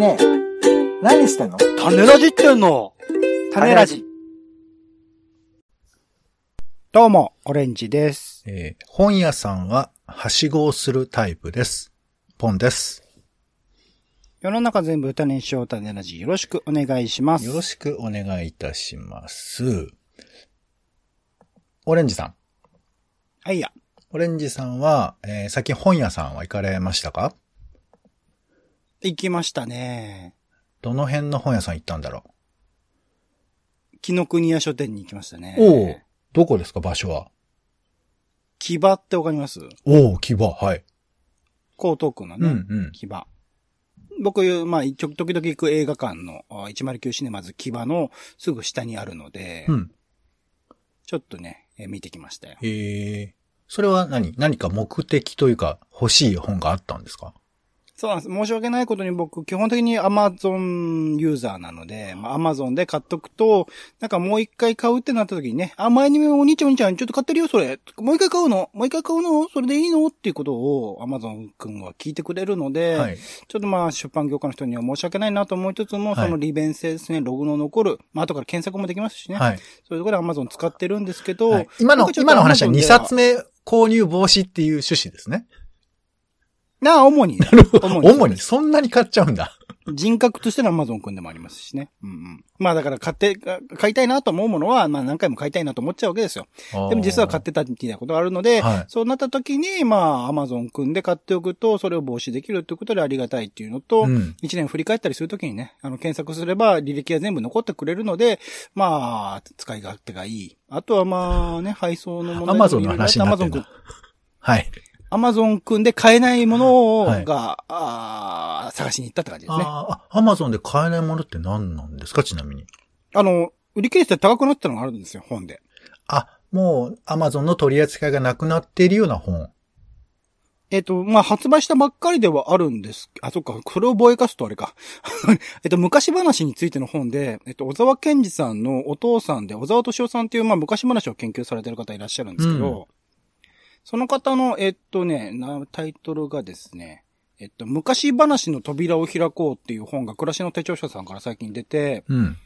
ねえ。何してんの？種ラジってんの？種ラジ。どうも、オレンジです。えー本屋さんは、はしごをするタイプです。ポンです。世の中全部種にしよう種ラジ。よろしくお願いします。よろしくお願いいたします。オレンジさん。はいや。オレンジさんは、えー最近本屋さんは行かれましたか？行きましたね。どの辺の本屋さん行ったんだろ木の国屋書店に行きましたね。うおおどこですか場所は？木場ってわかります？おお牙、はい。江東区のね、うんうん。木場。僕、まあ、時々行く映画館のあ109シネマズ木場のすぐ下にあるので、うん。ちょっとね、えー見てきましたよ。えー、それは何？何か目的というか欲しい本があったんですか？そうなんです。申し訳ないことに僕、基本的に Amazon ユーザーなので、まあ、Amazon で買っとくと、なんかもう一回買うってなった時にね、あ、前にお兄ちゃんお兄ちゃんちょっと買ってるよ、それ。もう一回買うの？もう一回買うの？それでいいの？っていうことを Amazon 君は聞いてくれるので、はい。ちょっとまあ出版業界の人には申し訳ないなと思いつつも、はいその利便性ですね、ログの残る、まあ後から検索もできますしね。はい。そういうところで Amazon 使ってるんですけど、はい今の今の話は Amazon で2冊目購入防止っていう趣旨ですね。なあ、主に。主主にそんなに買っちゃうんだ。人格としての Amazon 君でもありますしね。うんうん。まあだから買って、買いたいなと思うものは、まあ何回も買いたいなと思っちゃうわけですよ。でも実は買ってたみたいなことがあるので、はいそうなった時に、まあ Amazon 君で買っておくと、それを防止できるということでありがたいっていうのと、うん一年振り返ったりするときにね、あの、検索すれば履歴が全部残ってくれるので、まあ、使い勝手がいい。あとはまあね、配送の問題アマゾンの話になってんだ。はい。アマゾン君で買えないものをはいが、あー探しに行ったって感じですね。あああ、アマゾンで買えないものって何なんですか？ちなみに。の、売り切れて高くなったのがあるんですよ、本で。あ、もうアマゾンの取り扱いがなくなっているような本。えっ、と、まあ、発売したばっかりではあるんです。あ、そっか、これをぼやかすとあれか。えっと、昔話についての本で、えっと、小沢健二さんのお父さんで、小沢敏夫さんっていう、まあ、昔話を研究されてる方いらっしゃるんですけど、その方の、えっとね、なタイトルがですね、えっと、昔話の扉を開こうっていう本が暮らしの手帳者さんから最近出て、うん。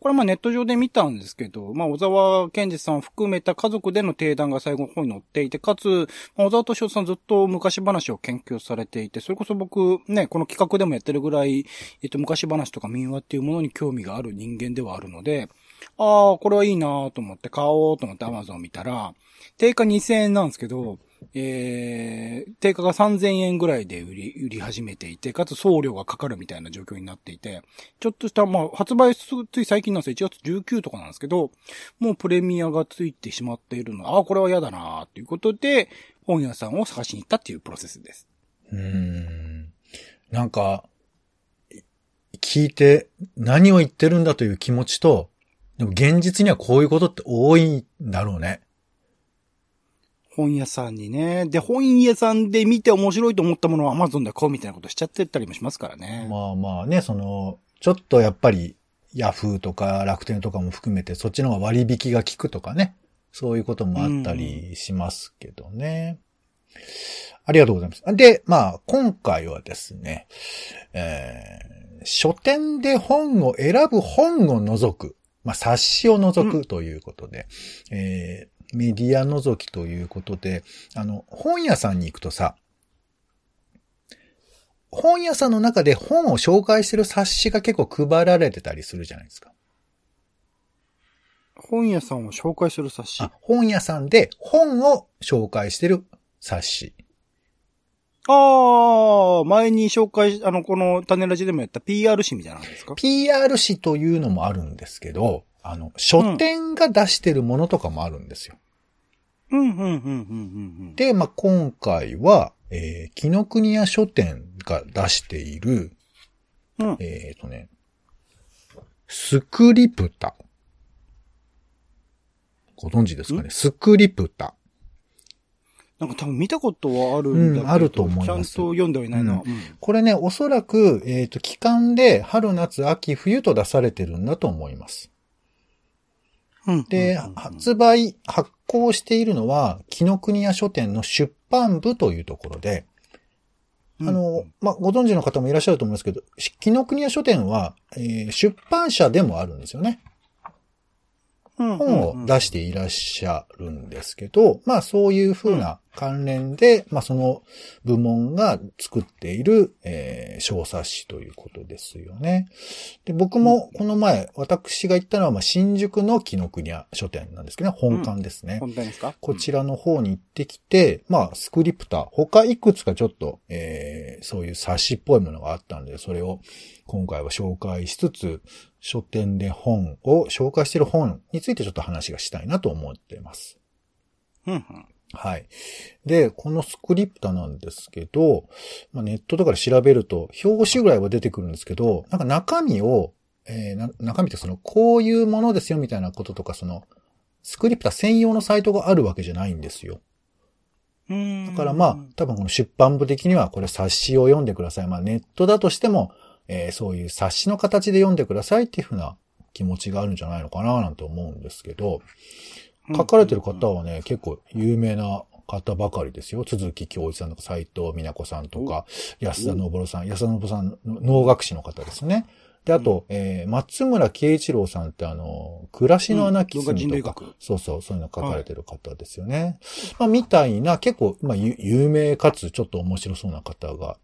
これはまあネット上で見たんですけど、まあ小沢健二さん含めた家族での定談が最後の方に載っていて、かつ、まあ小沢敏夫さんずっと昔話を研究されていて、それこそ僕ね、この企画でもやってるぐらい、えっと昔話とか民話っていうものに興味がある人間ではあるので、ああ、これはいいなと思って買おうと思って Amazon 見たら、定価2000円なんですけど、えー、定価が3000円ぐらいで売り、売り始めていて、かつ送料がかかるみたいな状況になっていて、ちょっとした、まあ、発売すつい最近なんですよ。1月19とかなんですけど、もうプレミアがついてしまっているの。ああ、これは嫌だなということで、本屋さんを探しに行ったっていうプロセスです。うん。なんか、聞いて何を言ってるんだという気持ちと、でも現実にはこういうことって多いんだろうね。本屋さんにね。で、本屋さんで見て面白いと思ったものを Amazon で買うみたいなことしちゃってたりもしますからね。まあまあね、その、ちょっとやっぱり、ヤフーとか楽天とかも含めて、そっちの方が割引が効くとかね。そういうこともあったりしますけどね。ありがとうございます。で、まあ、今回はですね、えー、書店で本を選ぶ本を除く、まあ、冊子を除くということで、えーメディア除きということで、あの、本屋さんに行くとさ、本屋さんの中で本を紹介してる冊子が結構配られてたりするじゃないですか。本屋さんを紹介する冊子？あ本屋さんで本を紹介してる冊子。ああ、前に紹介し、あの、この種ラジでもやった PR 誌みたいなのですか？PR 誌というのもあるんですけど、あの、書店が出してるものとかもあるんですよ。うん、うん、うん、うん、うん。で、まあ、今回は、えー、紀ノ国屋書店が出している、うん。えっ、とね、スクリプタ。ご存知ですかね？スクリプタ。なんか多分見たことはあるんだけど、うんあると思います。ちゃんと読んではいないな。うん。うんこれね、おそらく、えっ、と、期間で春、夏、秋、冬と出されてるんだと思います。うん。で、発売、発行しているのは、紀ノ国屋書店の出版部というところで、あの、まあ、ご存知の方もいらっしゃると思いますけど、紀ノ国屋書店は、えー出版社でもあるんですよね。うん。本を出していらっしゃるんですけど、まあそういう風な関連で、まあその部門が作っている、えー小冊子ということですよね。で、僕もこの前、私が行ったのは、まあ新宿の紀ノ国屋書店なんですけどね、本館ですね。本当ですか？こちらの方に行ってきて、まあ、スクリプター、他いくつかちょっと、えー、そういう冊子っぽいものがあったんで、それを今回は紹介しつつ、書店で本を紹介している本についてちょっと話がしたいなと思っています。うんうん。はい。で、このスクリプタなんですけど、まあ、ネットとかで調べると、表紙ぐらいは出てくるんですけど、なんか中身を、えーな中身ってその、こういうものですよみたいなこととか、その、スクリプタ専用のサイトがあるわけじゃないんですよ。うんだからまあ、多分この出版部的にはこれ冊子を読んでください。まあネットだとしても、えーそういう冊子の形で読んでくださいっていうふうな気持ちがあるんじゃないのかななんて思うんですけど、書かれてる方はね、結構有名な方ばかりですよ。鈴木京一さんとか斉藤美奈子さんとか、安田信さん、安田信さん、農学士の方ですね。で、あと、えー松村慶一郎さんってあの、暮らしのアナキズうん文化人類ムとか、学そうそう、そういうの書かれてる方ですよね。まあ、みたいな、結構、まあ、ゆ有名かつちょっと面白そうな方が、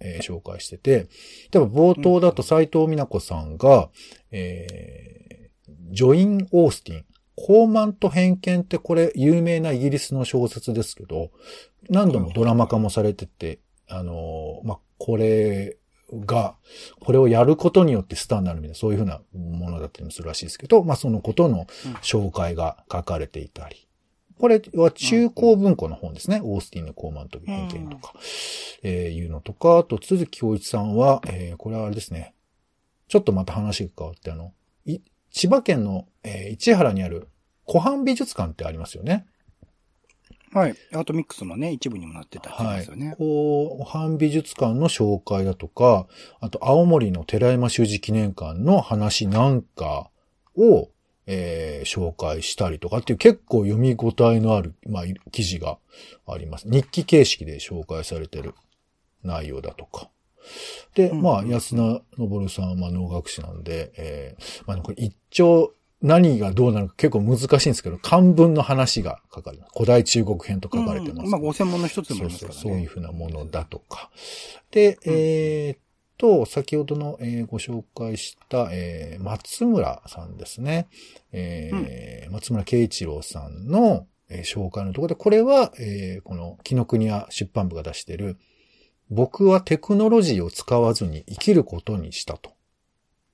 えー紹介してて、例えば冒頭だと斉藤美奈子さんが、えージョイン・オースティン、高慢と偏見ってこれ有名なイギリスの小説ですけど、何度もドラマ化もされてて、あのーまあ、これが、これをやることによってスターになるみたいな、そういうふうなものだったりもするらしいですけど、まあ、そのことの紹介が書かれていたり。これは中高文庫の本ですね。オースティンの高慢と偏見とか、えーいうのとか、あと、鈴木京一さんは、えーこれはあれですね。ちょっとまた話が変わって、あの、い千葉県の、えー市原にある湖畔美術館ってありますよね。はい。アートミックスのね、一部にもなってたりしまはいすよね。。こう、湖畔美術館の紹介だとか、あと青森の寺山修司記念館の話なんかを、えー紹介したりとかっていう結構読み応えのある、まあ、記事があります。日記形式で紹介されてる内容だとか。で、うんまあ、安田信さんはまあ農学士なんで、えーまあ、これ一丁何がどうなるか結構難しいんですけど、漢文の話が書かれてます。古代中国編と書かれてます、うんまあ、ご専門の一つでもあそうそう、りますからね。そういうふうなものだとか。で、うんえーっと、先ほどの、えーご紹介した、えー松村さんですね。えー松村慶一郎さんの、えー紹介のところで、これは、えーこの、紀ノ国屋出版部が出している、僕はテクノロジーを使わずに生きることにしたと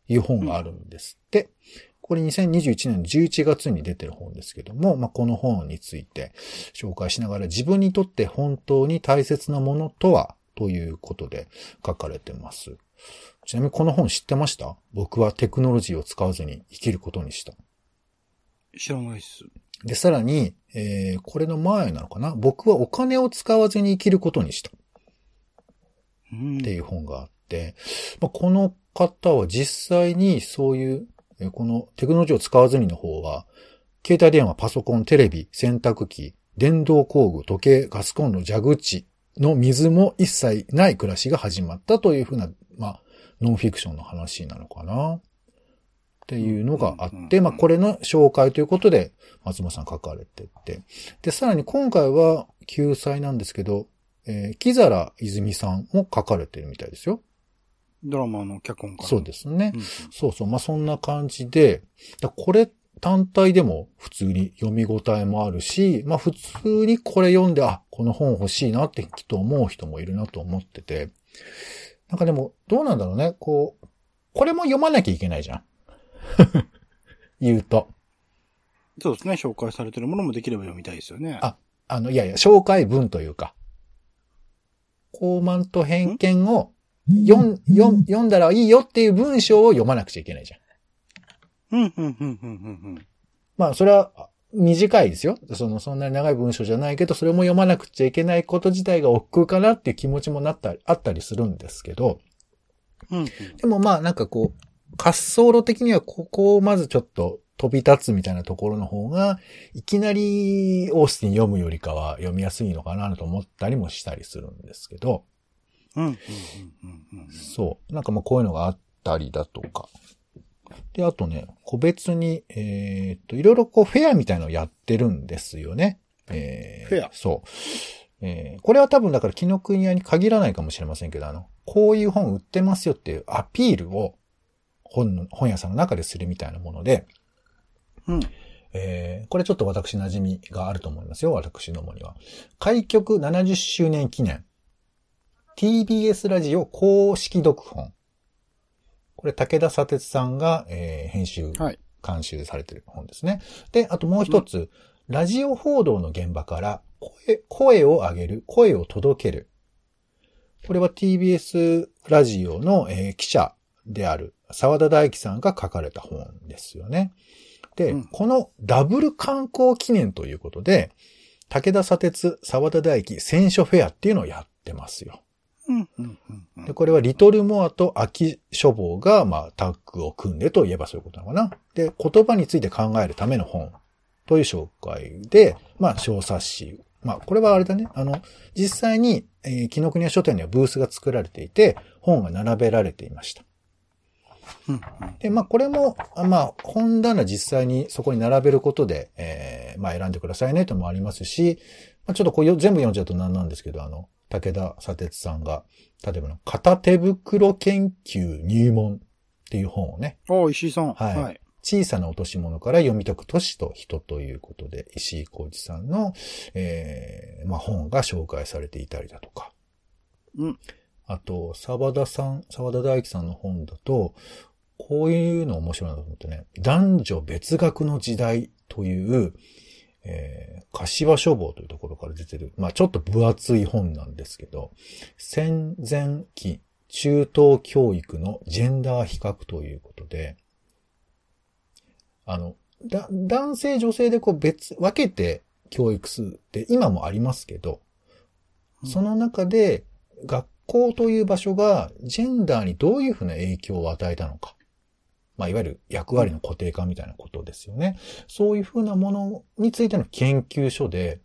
いう本があるんですって。これ2021年の11月に出てる本ですけども、まあ、この本について紹介しながら自分にとって本当に大切なものとはということで書かれてます。ちなみにこの本知ってました？僕はテクノロジーを使わずに生きることにした。知らないっす。で、さらに、えーこれの前なのかな？僕はお金を使わずに生きることにした。うん。っていう本があって、まあ、この方は実際にそういう、えーこのテクノロジーを使わずにの方は、携帯電話、パソコン、テレビ、洗濯機、電動工具、時計、ガスコンロ、蛇口の水も一切ない暮らしが始まったというふうな、まあ、ノンフィクションの話なのかな。っていうのがあって、まあ、これの紹介ということで、松本さん書かれてて。で、さらに今回は救済なんですけど、えー木皿泉さんも書かれてるみたいですよ。ドラマの脚本家。そうですね。うんそうそう。まあ、そんな感じで、だこれ単体でも普通に読み応えもあるし、まあ、普通にこれ読んで、あ、この本欲しいなってきっと思う人もいるなと思ってて。なんかでも、どうなんだろうね。こう、これも読まなきゃいけないじゃん。言うと。そうですね。紹介されてるものもできれば読みたいですよね。ああの、いやいや、紹介文というか、高慢と偏見を読ん、読ん読んだらいいよっていう文章を読まなくちゃいけないじゃん。まあ、それは短いですよ。その、そんなに長い文章じゃないけど、それも読まなくちゃいけないこと自体が億劫かなっていう気持ちもなったり、あったりするんですけど、うん、うん。でもまあ、なんかこう、滑走路的にはここをまずちょっと飛び立つみたいなところの方が、いきなりオースティン読むよりかは読みやすいのかなと思ったりもしたりするんですけど、うん。そう。なんかまあこういうのがあったりだとか。で、あとね、個別に、えーっと、いろいろこうフェアみたいなのをやってるんですよね。えーフェアそう。えーこれは多分だから木の国屋に限らないかもしれませんけど、あの、こういう本売ってますよっていうアピールを本の、本屋さんの中でするみたいなもので、うん。えーこれちょっと私馴染みがあると思いますよ、私どもには。開局70周年記念。TBS ラジオ公式読本。これ武田砂鉄さんが、えー編集、はい。監修されてる本ですね。で、あともう一つ、ラジオ報道の現場から声声を上げる、声を届ける。これは TBS ラジオの、えー記者である沢田大樹さんが書かれた本ですよね。で、うんこのダブル観光記念ということで、武田砂鉄沢田大樹選書フェアっていうのをやってますよ。うん。うん。うん。で、これはリトルモアと秋書房が、まあ、タッグを組んでといえばそういうことなのかな。で、言葉について考えるための本という紹介で、まあ、小冊子。まあ、これはあれだね。あの、実際に、えー、木の国屋書店にはブースが作られていて、本が並べられていました。うん。で、まあ、これも、あまあ、本棚実際にそこに並べることで、えーまあ、選んでくださいねともありますし、まあ、ちょっとこうよ全部読んじゃうと何なんですけど、あの、武田砂鉄さんが、例えばの、片手袋研究入門っていう本をね、ああ、石井さん。はいはい。小さな落とし物から読み解く都市と人ということで、石井浩二さんの、えーまあ、本が紹介されていたりだとか。うん。あと、沢田さん、沢田大樹さんの本だと、こういうの面白いなと思ってね、男女別学の時代という、えー、柏書房というところから出てる、まあちょっと分厚い本なんですけど、戦前期中等教育のジェンダー比較ということで、あの、だ、男性女性でこう別、分けて教育するって今もありますけど、その中で学校という場所がジェンダーにどういうふうな影響を与えたのか。まあ、いわゆる役割の固定化みたいなことですよね。そういうふうなものについての研究書で、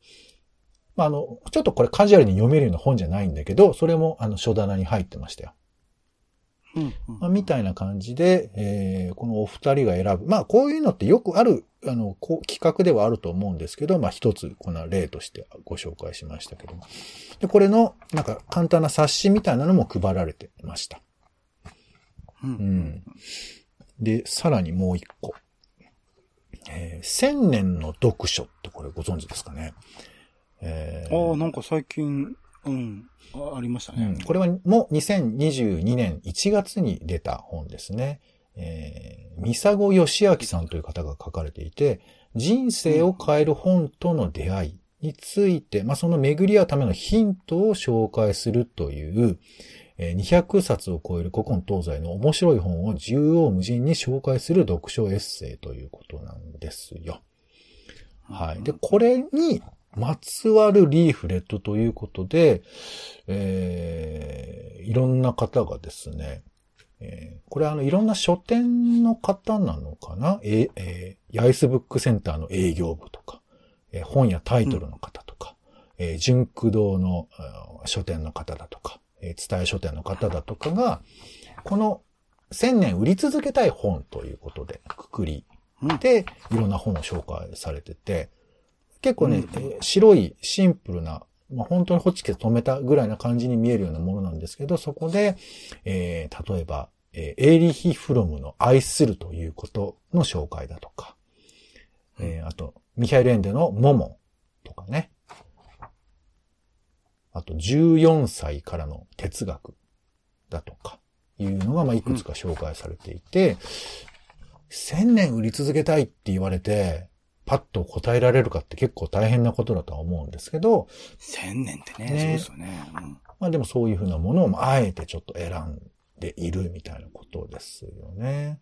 まあ、あの、ちょっとこれカジュアルに読めるような本じゃないんだけど、それもあの書棚に入ってましたよ。まあ、みたいな感じで、えーこのお二人が選ぶ。まあ、こういうのってよくある、あの、こう企画ではあると思うんですけど、まあ、一つ、この例としてご紹介しましたけども。で、これの、なんか、簡単な冊子みたいなのも配られてました。う。うんん。で、さらにもう一個。えー千年の読書ってこれご存知ですかね。えーああ、なんか最近、うん。あありましたねうん。これはもう2022年1月に出た本ですね。えー、三佐子義明さんという方が書かれていて、人生を変える本との出会いについて、まあ、その巡り合うためのヒントを紹介するという、えー200冊を超える古今東西の面白い本を縦横無尽に紹介する読書エッセイということなんですよ。はい。で、これにまつわるリーフレットということで、えー、いろんな方がですね、えーこれあの、いろんな書店の方なのかな？え、えー、ヤイスブックセンターの営業部とか、えー本やタイトルの方とか、えー純駆動の書店の方だとか、えー伝え書店の方だとかが、この1000年売り続けたい本ということで、くくりうん。で、いろんな本を紹介されてて、結構ね、うんえー白いシンプルな、まあ、本当にホチキス止めたぐらいな感じに見えるようなものなんですけど、そこで、えー例えば、えーエーリヒ・フロムの愛するということの紹介だとか、えーあと、ミハイル・エンデのモモとかね。あと、14歳からの哲学だとか、いうのが、まあ、いくつか紹介されていて、1000年売り続けたいって言われて、パッと答えられるかって結構大変なことだとは思うんですけど、千年ってね、ねそうですよね。うんまあでもそういうふうなものをあえてちょっと選んでいるみたいなことですよね。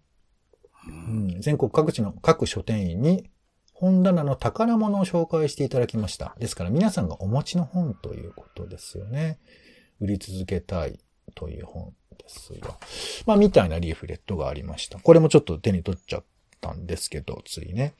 うん、全国各地の各書店員に本棚の宝物を紹介していただきました。ですから皆さんがお持ちの本ということですよね。売り続けたいという本ですよ。まあみたいなリーフレットがありました。これもちょっと手に取っちゃったんですけど、ついね。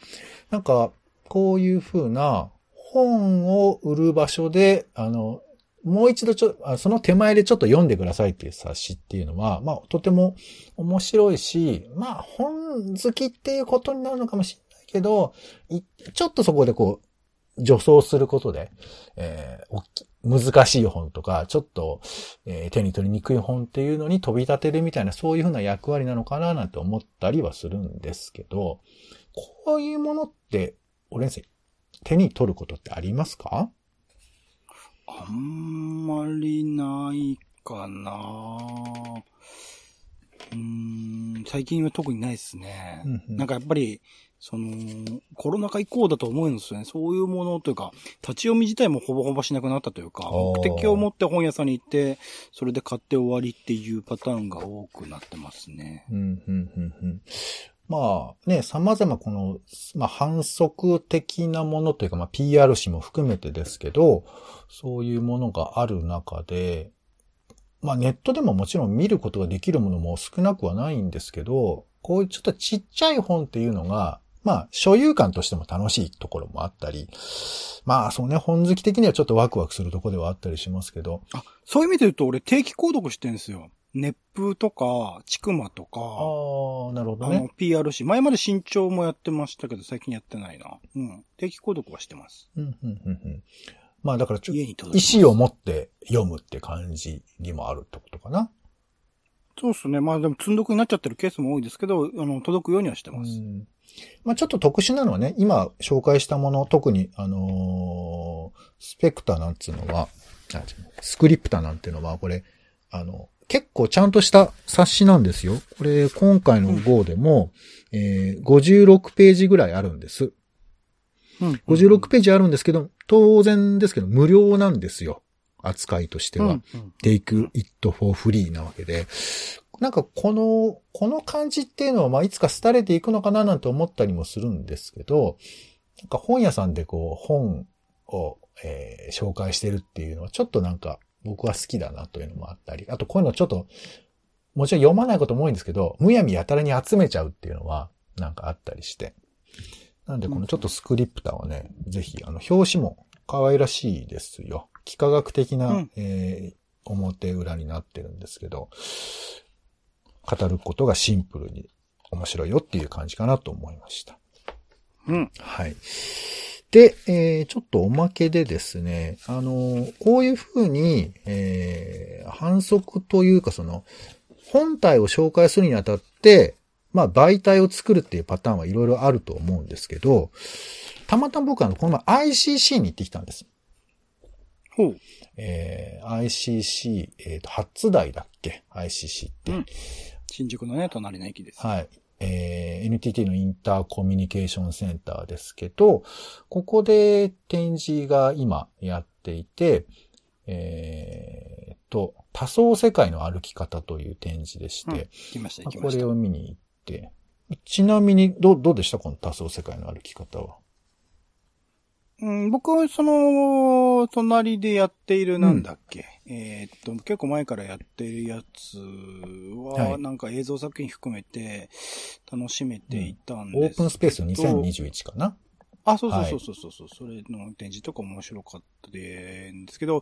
なんか、こういうふうな本を売る場所で、あの、もう一度ちょ、あその手前でちょっと読んでくださいっていう冊子っていうのは、まあ、とても面白いし、まあ、本好きっていうことになるのかもしれないけど、ちょっとそこでこう、助走することで、えー、難しい本とか、ちょっと、えー、手に取りにくい本っていうのに飛び立てるみたいな、そういうふうな役割なのかななんて思ったりはするんですけど、こういうものって、俺先生、手に取ることってありますか？あんまりないかな。うん、最近は特にないですね。うんうん、なんかやっぱり、その、コロナ禍以降だと思うんですよね。そういうものというか、立ち読み自体もほぼほぼしなくなったというか、目的を持って本屋さんに行って、それで買って終わりっていうパターンが多くなってますね。うん、うん、うん、うん。まあね、様々この、まあ反則的なものというか、まあ PR 誌も含めてですけど、そういうものがある中で、まあネットでももちろん見ることができるものも少なくはないんですけど、こういうちょっとちっちゃい本っていうのが、まあ所有感としても楽しいところもあったり、まあそうね、本好き的にはちょっとワクワクするところではあったりしますけど。あ、そういう意味で言うと俺定期購読してるんですよ。熱風とか、ちくまとか。ああ、なるほどね。あの、PRC。前まで身長もやってましたけど、最近やってないな。うん。定期購読はしてます。うん、うん、うん、うん。まあだからちょっと、意思を持って読むって感じにもあるってことかな。そうですね。まあでも積んどくになっちゃってるケースも多いですけど、あの、届くようにはしてます。うんまあちょっと特殊なのはね、今紹介したもの、特に、あのー、スペクターなんていうのは、スクリプタなんていうのは、これ、あの、結構ちゃんとした冊子なんですよ。これ、今回の GO でも、うん、えー、56ページぐらいあるんです。うん、56ページあるんですけど、当然ですけど、無料なんですよ。扱いとしては。うん、take it for free なわけで。なんかこの、この感じっていうのは、まあ、いつか廃れていくのかななんて思ったりもするんですけど、なんか本屋さんでこう、本を、えー、紹介してるっていうのは、ちょっとなんか、僕は好きだなというのもあったり、あとこういうのちょっと、もちろん読まないことも多いんですけど、むやみやたらに集めちゃうっていうのは、なんかあったりして。なんでこのちょっとスクリプターはね、ぜひ、あの、表紙も可愛らしいですよ。幾何学的な、うん、えー、表裏になってるんですけど、語ることがシンプルに面白いよっていう感じかなと思いました。うん。はい。で、えー、ちょっとおまけでですね、あの、こういうふうに、えー、反則というかその、本体を紹介するにあたって、まあ媒体を作るっていうパターンはいろいろあると思うんですけど、たまたま僕はこの前 ICC に行ってきたんです。ほう。えー、ICC、えっ、ー、と、初台だっけ ?ICC って、うん。新宿のね、隣の駅です。はい。えー、NTT のインターコミュニケーションセンターですけど、ここで展示が今やっていて、えー、と、多層世界の歩き方という展示でして、うん、ましたこれを見に行って、ちなみに、どう、どうでしたこの多層世界の歩き方は？うん、僕はその、隣でやっているなんだっけ、うん、えっと、結構前からやってるやつは、なんか映像作品含めて楽しめていたんです、うん、オープンスペース2021かな？あ、そうそうそうそうそう、はい、それの展示とか面白かったですけど、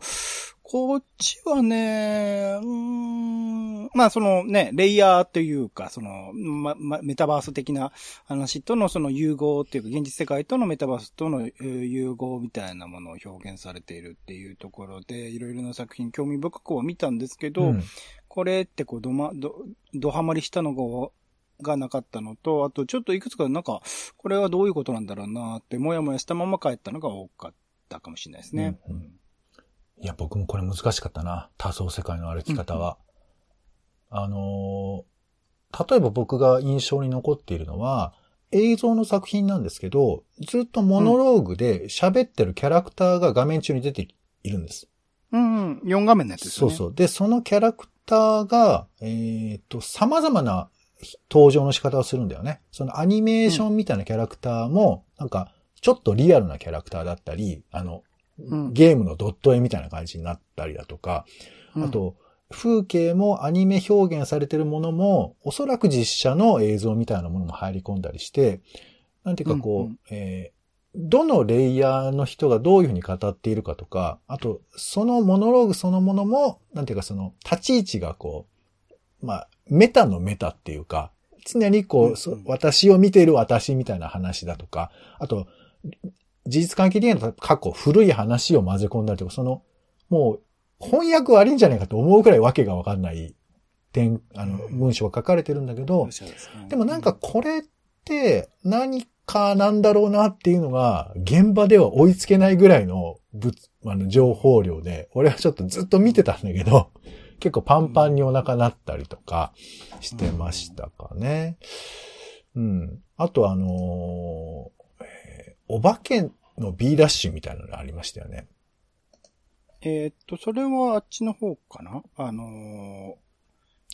こっちはね、うん、まあそのね、レイヤーというか、その、ま、ま、メタバース的な話とのその融合っていうか、現実世界とのメタバースとの融合みたいなものを表現されているっていうところで、いろいろな作品興味深くは見たんですけど、うん、これってこう、どま、ど、どハマりしたのが、がなかったのと、あとちょっといくつかなんか、これはどういうことなんだろうなって、もやもやしたまま帰ったのが多かったかもしれないですね。うん、うん、いや、僕もこれ難しかったな。多層世界の歩き方は。うんうん、あのー、例えば僕が印象に残っているのは、映像の作品なんですけど、ずっとモノローグで喋ってるキャラクターが画面中に出ているんです。うん、うん、4画面のやつですね。そうそう。で、そのキャラクターが、えっ、ー、と、様々な登場の仕方をするんだよね。そのアニメーションみたいなキャラクターも、なんか、ちょっとリアルなキャラクターだったり、あの、ゲームのドット絵みたいな感じになったりだとか、あと、風景もアニメ表現されてるものも、おそらく実写の映像みたいなものも入り込んだりして、なんていうかこう、えー、どのレイヤーの人がどういうふうに語っているかとか、あと、そのモノローグそのものも、なんていうかその、立ち位置がこう、まあ、メタのメタっていうか、常にこう、うん私を見ている私みたいな話だとか、あと、事実関係的な過去、古い話を混ぜ込んだりとか、その、もう、翻訳悪いんじゃないかと思うくらいわけがわかんない点、あの、うん。文章が書かれてるんだけど、でもなんか、これって何かなんだろうなっていうのが、現場では追いつけないぐらいの物、あの、情報量で、俺はちょっとずっと見てたんだけど、結構パンパンにお腹なったりとかしてましたかね。うん。あとあのーえーお化けの B ダッシュみたいなのがありましたよね。えーっと、それはあっちの方かな？あの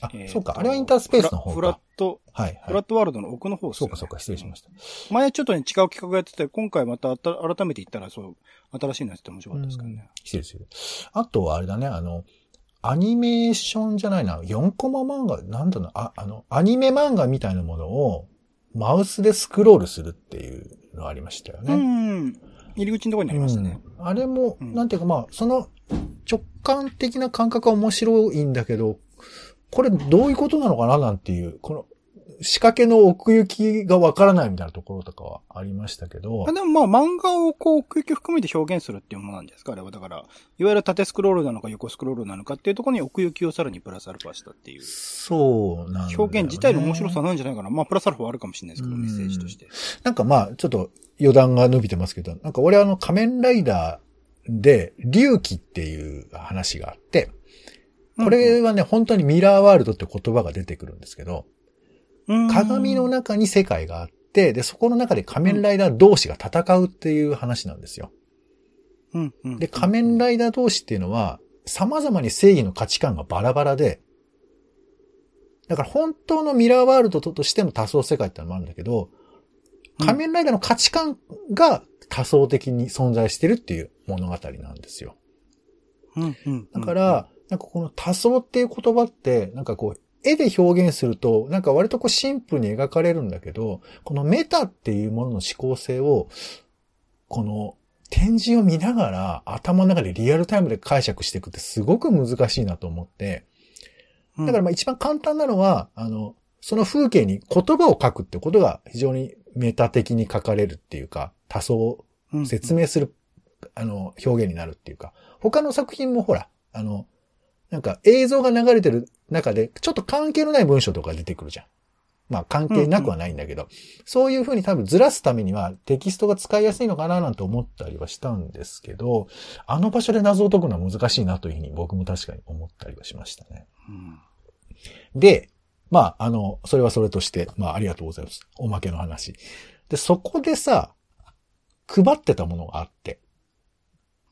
あー、えーっ、とそうか。あれはインタースペースの方フラフラッか。ト、はい、フラッはい。トワールドの奥の方ですよね。そうか、そうか。失礼しました。前ちょっとね、違う企画やってて、今回またあた改めて言ったら、そう、新しいのやってて面白かったですからね。失礼する。あとはあれだね、あの、アニメーションじゃないな、4コマ漫画、なんだろうあ、あの、アニメ漫画みたいなものを、マウスでスクロールするっていうのありましたようね。ん。入り口のところにありましたね。うんあれも、うんなんていうかまあ、その直感的な感覚は面白いんだけど、これどういうことなのかな？なんていう、この仕掛けの奥行きがわからないみたいなところとかはありましたけどあ、でもまあ漫画をこう、奥行きを含めて表現するっていうものなんですかあれは。だから、いわゆる縦スクロールなのか横スクロールなのかっていうところに奥行きをさらにプラスアルファしたっていう。そうなんね表現自体の面白さなんじゃないかな。まあ、プラスアルファはあるかもしれないですけど、うんメッセージとして。なんかまあ、ちょっと余談が伸びてますけど、なんか俺あの仮面ライダーで、龍騎っていう話があって、これはね、本当にミラーワールドって言葉が出てくるんですけど、うん、鏡の中に世界があって、で、そこの中で仮面ライダー同士が戦うっていう話なんですよ。うん。うん、で、仮面ライダー同士っていうのは、様々に正義の価値観がバラバラで、だから本当のミラーワールドとしての多層世界ってのもあるんだけど、仮面ライダーの価値観が多層的に存在してるっていう物語なんですよ。うん。うん、だから、なんかこの多層っていう言葉って、なんかこう、絵で表現すると、なんか割とこうシンプルに描かれるんだけど、このメタっていうものの思考性を、この展示を見ながら頭の中でリアルタイムで解釈していくってすごく難しいなと思って、うん、だからまあ一番簡単なのは、あの、その風景に言葉を書くってことが非常にメタ的に書かれるっていうか、多層うん。説明する、あの、表現になるっていうか、他の作品もほら、あの、なんか映像が流れてる中で、ちょっと関係のない文章とか出てくるじゃん。まあ関係なくはないんだけど、そういうふうに多分ずらすためにはテキストが使いやすいのかななんて思ったりはしたんですけど、あの場所で謎を解くのは難しいなというふうに僕も確かに思ったりはしましたね。うんで、まあ、あの、それはそれとして、まあ、ありがとうございます。おまけの話。で、そこでさ、配ってたものがあって、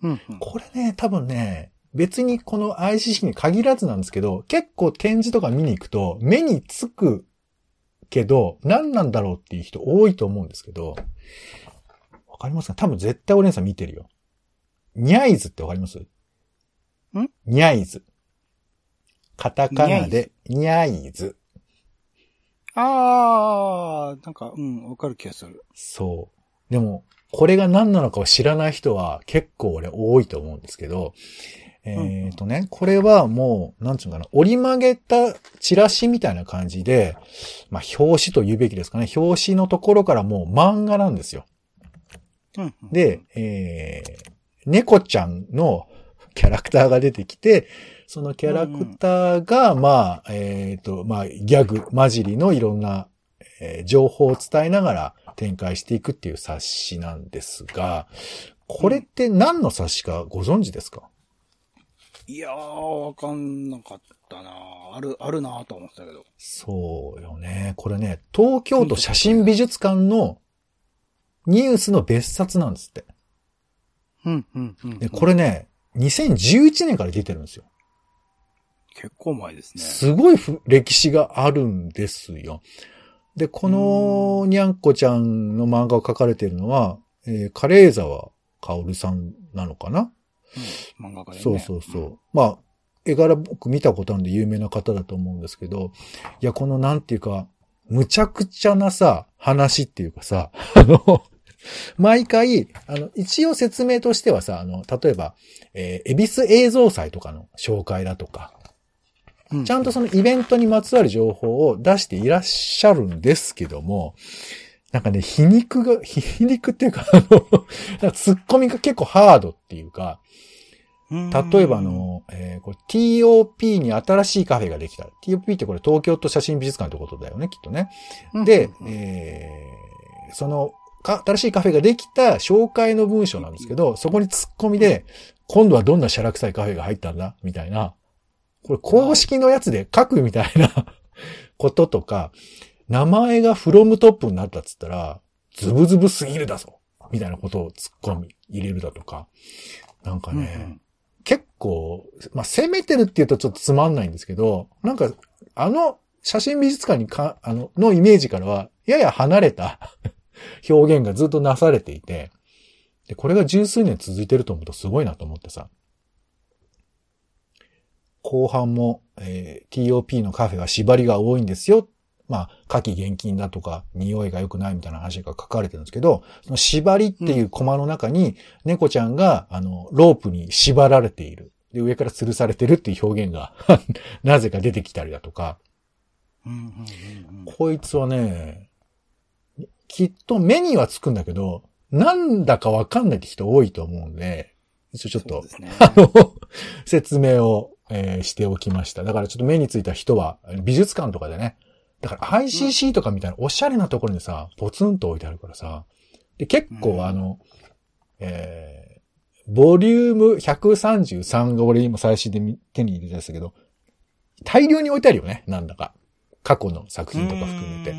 うんうんこれね、多分ね、別にこの ICC に限らずなんですけど、結構展示とか見に行くと、目につくけど、何なんだろうっていう人多いと思うんですけど、わかりますか？多分絶対お姉さん見てるよ。ニャイズってわかります？ん？ニャイズ。カタカナで、ニャイズ。あー、なんか、うん、わかる気がする。そう。でも、これが何なのかを知らない人は結構俺多いと思うんですけど、えっ、とね、これはもう、なんつうのかな、折り曲げたチラシみたいな感じで、まあ、表紙と言うべきですかね。表紙のところからもう漫画なんですよ。うんうん、で、えー、猫ちゃんのキャラクターが出てきて、そのキャラクターが、まあ、えっ、と、まあ、ギャグ、混じりのいろんな、えー情報を伝えながら展開していくっていう冊子なんですが、これって何の冊子かご存知ですか、いやー、わかんなかったなある、あるなと思ってたけど。そうよね。これね、東京都写真美術館のニュースの別冊なんですって。うん、うん、うん。で、これね、2011年から出てるんですよ。結構前ですね。すごいふ歴史があるんですよ。で、このにゃんこちゃんの漫画を描かれているのは、えー、カレー沢薫さんなのかな、うん、漫画家でね。そうそうそう。まあ、絵柄僕見たことあるんで有名な方だと思うんですけど、いや、このなんていうか、むちゃくちゃなさ、話っていうかさ、あの、毎回、あの、一応説明としてはさ、あの、例えば、えー、恵比寿映像祭とかの紹介だとか、うんちゃんとそのイベントにまつわる情報を出していらっしゃるんですけども、なんかね、皮肉が、皮肉っていうか、あの、ツッコミが結構ハードっていうか、例えばあ、の、えー TOP に新しいカフェができた。TOP ってこれ東京都写真美術館ってことだよね、きっとね。うんで、えーその、か、新しいカフェができた紹介の文章なんですけど、そこに突っ込みで、今度はどんなシャラ臭いカフェが入ったんだ？みたいな。これ公式のやつで書くみたいなこととか、名前がフロムトップになったっつったら、ズブズブすぎるだぞみたいなことを突っ込み入れるだとか。なんかうんね、結構、まあ、攻めてるって言うとちょっとつまんないんですけど、なんか、あの写真美術館にか、あの、のイメージからは、やや離れた 表現がずっとなされていて、で、これが十数年続いてると思うとすごいなと思ってさ。後半も、えー TOP のカフェは縛りが多いんですよ。まあ、夏季厳禁だとか、匂いが良くないみたいな話が書かれてるんですけど、その縛りっていうコマの中に、猫ちゃんが、あの、ロープに縛られている。で、上から吊るされてるっていう表現が、なぜか出てきたりだとか、こいつはね、きっと目にはつくんだけど、なんだかわかんないって人多いと思うんで、一応ちょっとね。あの、説明を、えーしておきました。だからちょっと目についた人は、美術館とかでね、だから ICC とかみたいなおしゃれなところにさ、ポツンと置いてあるからさ、で、結うん構あの、えー、ボリューム133が俺今最新で見手に入れたやつだけど、大量に置いてあるよね、なんだか。過去の作品とか含めて。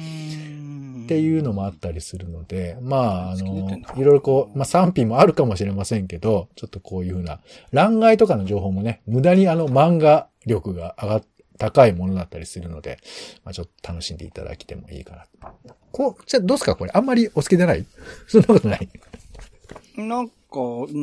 っていうのもあったりするので、まあ、あの、いろいろこう、まあ賛否もあるかもしれませんけど、ちょっとこういうふうな、欄外とかの情報もね、無駄にあの漫画力が上がっ、高いものだったりするので、まあちょっと楽しんでいただきてもいいかな。こう、じゃあどうですか？これ。あんまりお好きでない？そんなことない？なんか、うー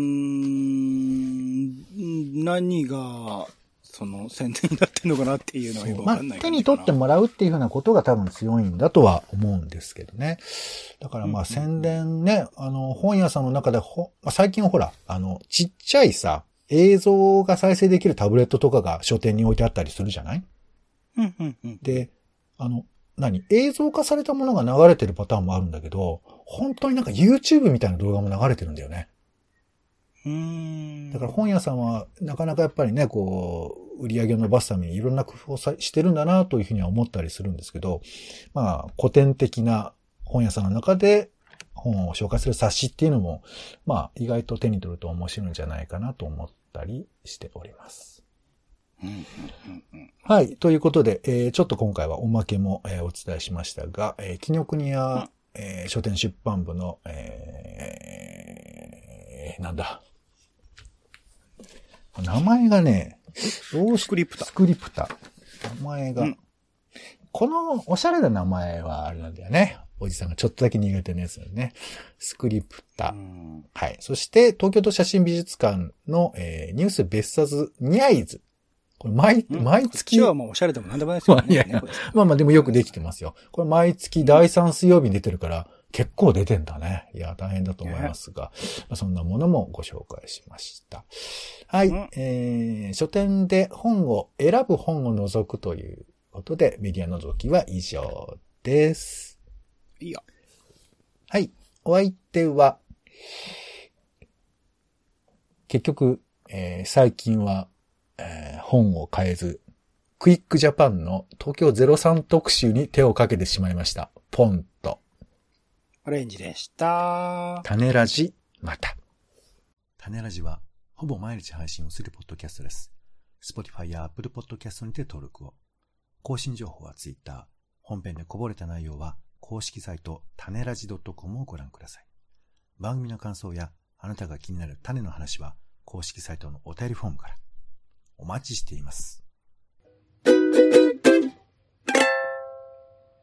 ん、何が、その、宣伝になってんのかなっていうのはよくわまあかんない、手に取ってもらうっていうふうなことが多分強いんだとは思うんですけどね。だからまあうん宣伝ね、あの、本屋さんの中でほ、まあ最近ほら、あの、ちっちゃいさ、映像が再生できるタブレットとかが書店に置いてあったりするじゃない？うんうんうん。で、あの、何？映像化されたものが流れてるパターンもあるんだけど、本当になんか YouTube みたいな動画も流れてるんだよね。うーん。だから本屋さんはなかなかやっぱりね、こう、売り上げを伸ばすためにいろんな工夫をさしてるんだなというふうには思ったりするんですけど、まあ、古典的な本屋さんの中で本を紹介する冊子っていうのも、まあ、意外と手に取ると面白いんじゃないかなと思ったりしております。はい。ということで、えーちょっと今回はおまけも、えーお伝えしましたが、えー、紀ノ国屋、えー書店出版部の、えーなんだ。名前がね、どうしスクリプタスクリプタ。名前が、うんこのおしゃれな名前はあれなんだよね。おじさんがちょっとだけ苦手なやつだよね。スクリプタ。うんはい。そして、東京都写真美術館の、えーニュース別冊ニャイズ。これ毎、毎月ちはもうおしゃれでもなんでもないですよね。ま あいやいやまあまあでもよくできてますよ。これ毎月第3水曜日に出てるから、結構出てんだね。いや、大変だと思いますが、まあ、そんなものもご紹介しました。はい、うんえー、書店で本を選ぶ本を除くということで、メディア除きは以上です。いいよ。はい。お相手は、結局、えー最近は、えー本を変えず、クイックジャパンの東京03特集に手をかけてしまいました。ポンと、オレンジでした。種ラジ、また。種ラジは、ほぼ毎日配信をするポッドキャストです。Spotify や Apple Podcast にて登録を。更新情報は Twitter。本編でこぼれた内容は、公式サイト、種ラジ .com をご覧ください。番組の感想や、あなたが気になる種の話は、公式サイトのお便りフォームから。お待ちしています。